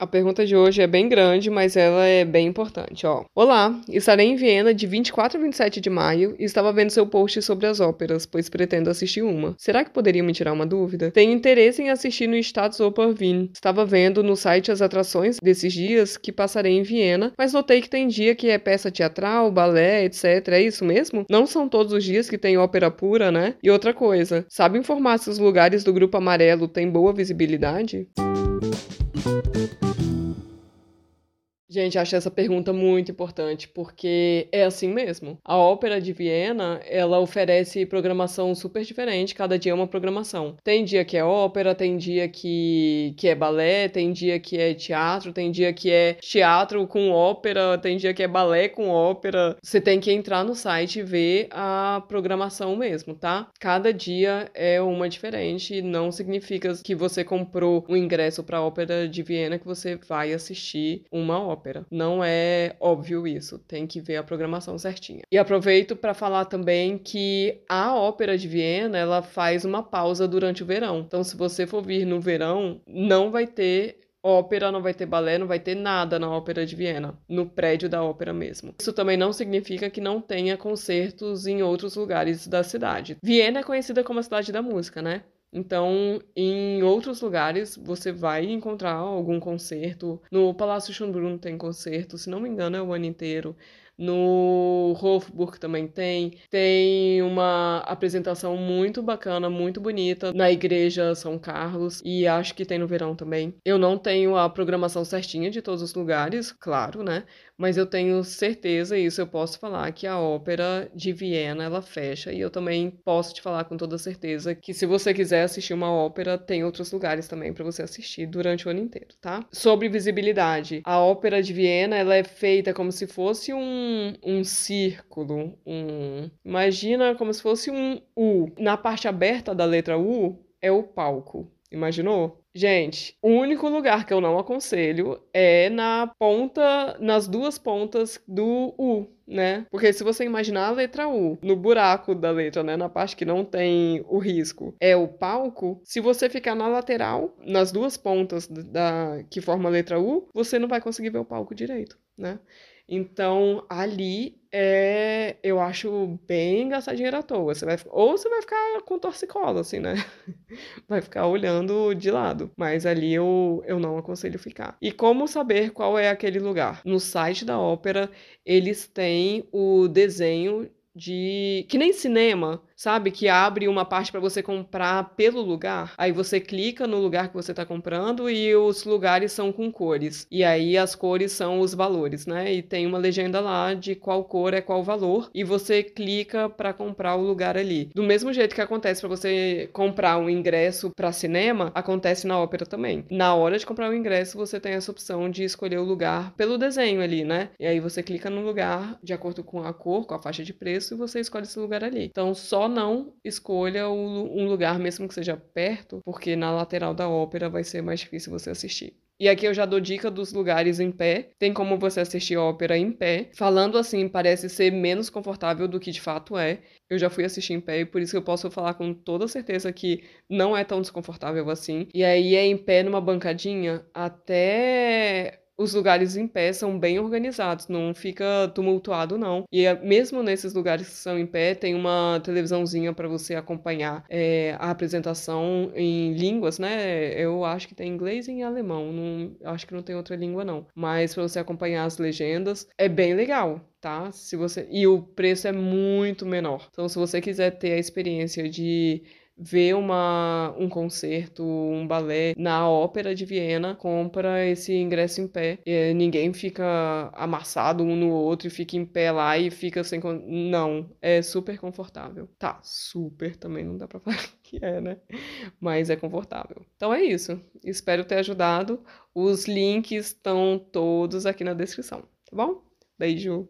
A pergunta de hoje é bem grande, mas ela é bem importante, ó. Olá, estarei em Viena de 24 a 27 de maio e estava vendo seu post sobre as óperas, pois pretendo assistir uma. Será que poderia me tirar uma dúvida? Tenho interesse em assistir no Staatsoper Wien. Estava vendo no site as atrações desses dias que passarei em Viena, mas notei que tem dia que é peça teatral, balé, etc. É isso mesmo? Não são todos os dias que tem ópera pura, né? E outra coisa, sabe informar se os lugares do Grupo Amarelo têm boa visibilidade? thank you Gente, acho essa pergunta muito importante, porque é assim mesmo. A Ópera de Viena, ela oferece programação super diferente, cada dia é uma programação. Tem dia que é ópera, tem dia que, que é balé, tem dia que é teatro, tem dia que é teatro com ópera, tem dia que é balé com ópera. Você tem que entrar no site e ver a programação mesmo, tá? Cada dia é uma diferente, não significa que você comprou o um ingresso para a Ópera de Viena que você vai assistir uma ópera ópera. Não é óbvio isso, tem que ver a programação certinha. E aproveito para falar também que a Ópera de Viena, ela faz uma pausa durante o verão. Então, se você for vir no verão, não vai ter ópera, não vai ter balé, não vai ter nada na Ópera de Viena, no prédio da ópera mesmo. Isso também não significa que não tenha concertos em outros lugares da cidade. Viena é conhecida como a cidade da música, né? Então, em outros lugares, você vai encontrar algum concerto. No Palácio Schönbrunn tem concerto, se não me engano, é o ano inteiro. No Hofburg também tem. Tem uma apresentação muito bacana, muito bonita na Igreja São Carlos e acho que tem no verão também. Eu não tenho a programação certinha de todos os lugares, claro, né? mas eu tenho certeza, e isso eu posso falar, que a ópera de Viena ela fecha. E eu também posso te falar com toda certeza que se você quiser assistir uma ópera, tem outros lugares também para você assistir durante o ano inteiro, tá? Sobre visibilidade, a ópera de Viena ela é feita como se fosse um, um círculo, um imagina como se fosse um U. Na parte aberta da letra U é o palco. Imaginou? Gente, o único lugar que eu não aconselho é na ponta, nas duas pontas do U, né? Porque se você imaginar a letra U no buraco da letra, né, na parte que não tem o risco, é o palco. Se você ficar na lateral, nas duas pontas da que forma a letra U, você não vai conseguir ver o palco direito, né? Então, ali é, eu acho bem gastar dinheiro à toa. Você vai, ou você vai ficar com torcicolo, assim, né? Vai ficar olhando de lado. Mas ali eu, eu não aconselho ficar. E como saber qual é aquele lugar? No site da ópera, eles têm o desenho de. Que nem cinema sabe? Que abre uma parte para você comprar pelo lugar. Aí você clica no lugar que você está comprando e os lugares são com cores. E aí as cores são os valores, né? E tem uma legenda lá de qual cor é qual valor e você clica para comprar o lugar ali. Do mesmo jeito que acontece para você comprar um ingresso para cinema, acontece na ópera também. Na hora de comprar o ingresso, você tem essa opção de escolher o lugar pelo desenho ali, né? E aí você clica no lugar de acordo com a cor, com a faixa de preço e você escolhe esse lugar ali. Então, só não escolha um lugar, mesmo que seja perto, porque na lateral da ópera vai ser mais difícil você assistir. E aqui eu já dou dica dos lugares em pé. Tem como você assistir ópera em pé. Falando assim, parece ser menos confortável do que de fato é. Eu já fui assistir em pé e por isso eu posso falar com toda certeza que não é tão desconfortável assim. E aí é em pé numa bancadinha até os lugares em pé são bem organizados, não fica tumultuado não. E é, mesmo nesses lugares que são em pé, tem uma televisãozinha para você acompanhar é, a apresentação em línguas, né? Eu acho que tem inglês e em alemão, não, acho que não tem outra língua não. Mas para você acompanhar as legendas, é bem legal tá? Se você e o preço é muito menor. Então, se você quiser ter a experiência de ver uma, um concerto, um balé na Ópera de Viena, compra esse ingresso em pé. E ninguém fica amassado um no outro e fica em pé lá e fica sem. Não, é super confortável. Tá, super também não dá pra falar que é, né? Mas é confortável. Então é isso. Espero ter ajudado. Os links estão todos aqui na descrição, tá bom? Beijo!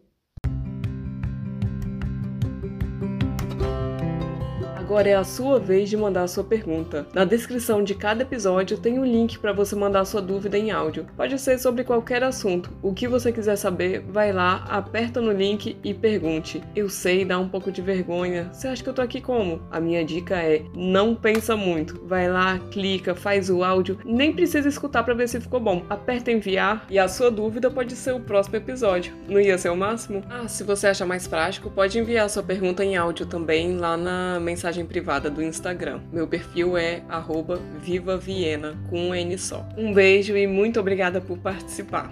Agora é a sua vez de mandar a sua pergunta. Na descrição de cada episódio tem um link para você mandar sua dúvida em áudio. Pode ser sobre qualquer assunto. O que você quiser saber, vai lá, aperta no link e pergunte. Eu sei, dá um pouco de vergonha. Você acha que eu tô aqui como? A minha dica é: não pensa muito. Vai lá, clica, faz o áudio, nem precisa escutar para ver se ficou bom. Aperta enviar e a sua dúvida pode ser o próximo episódio. Não ia ser o máximo? Ah, se você achar mais prático, pode enviar sua pergunta em áudio também lá na mensagem privada do Instagram. Meu perfil é @vivaviena com um N só. Um beijo e muito obrigada por participar.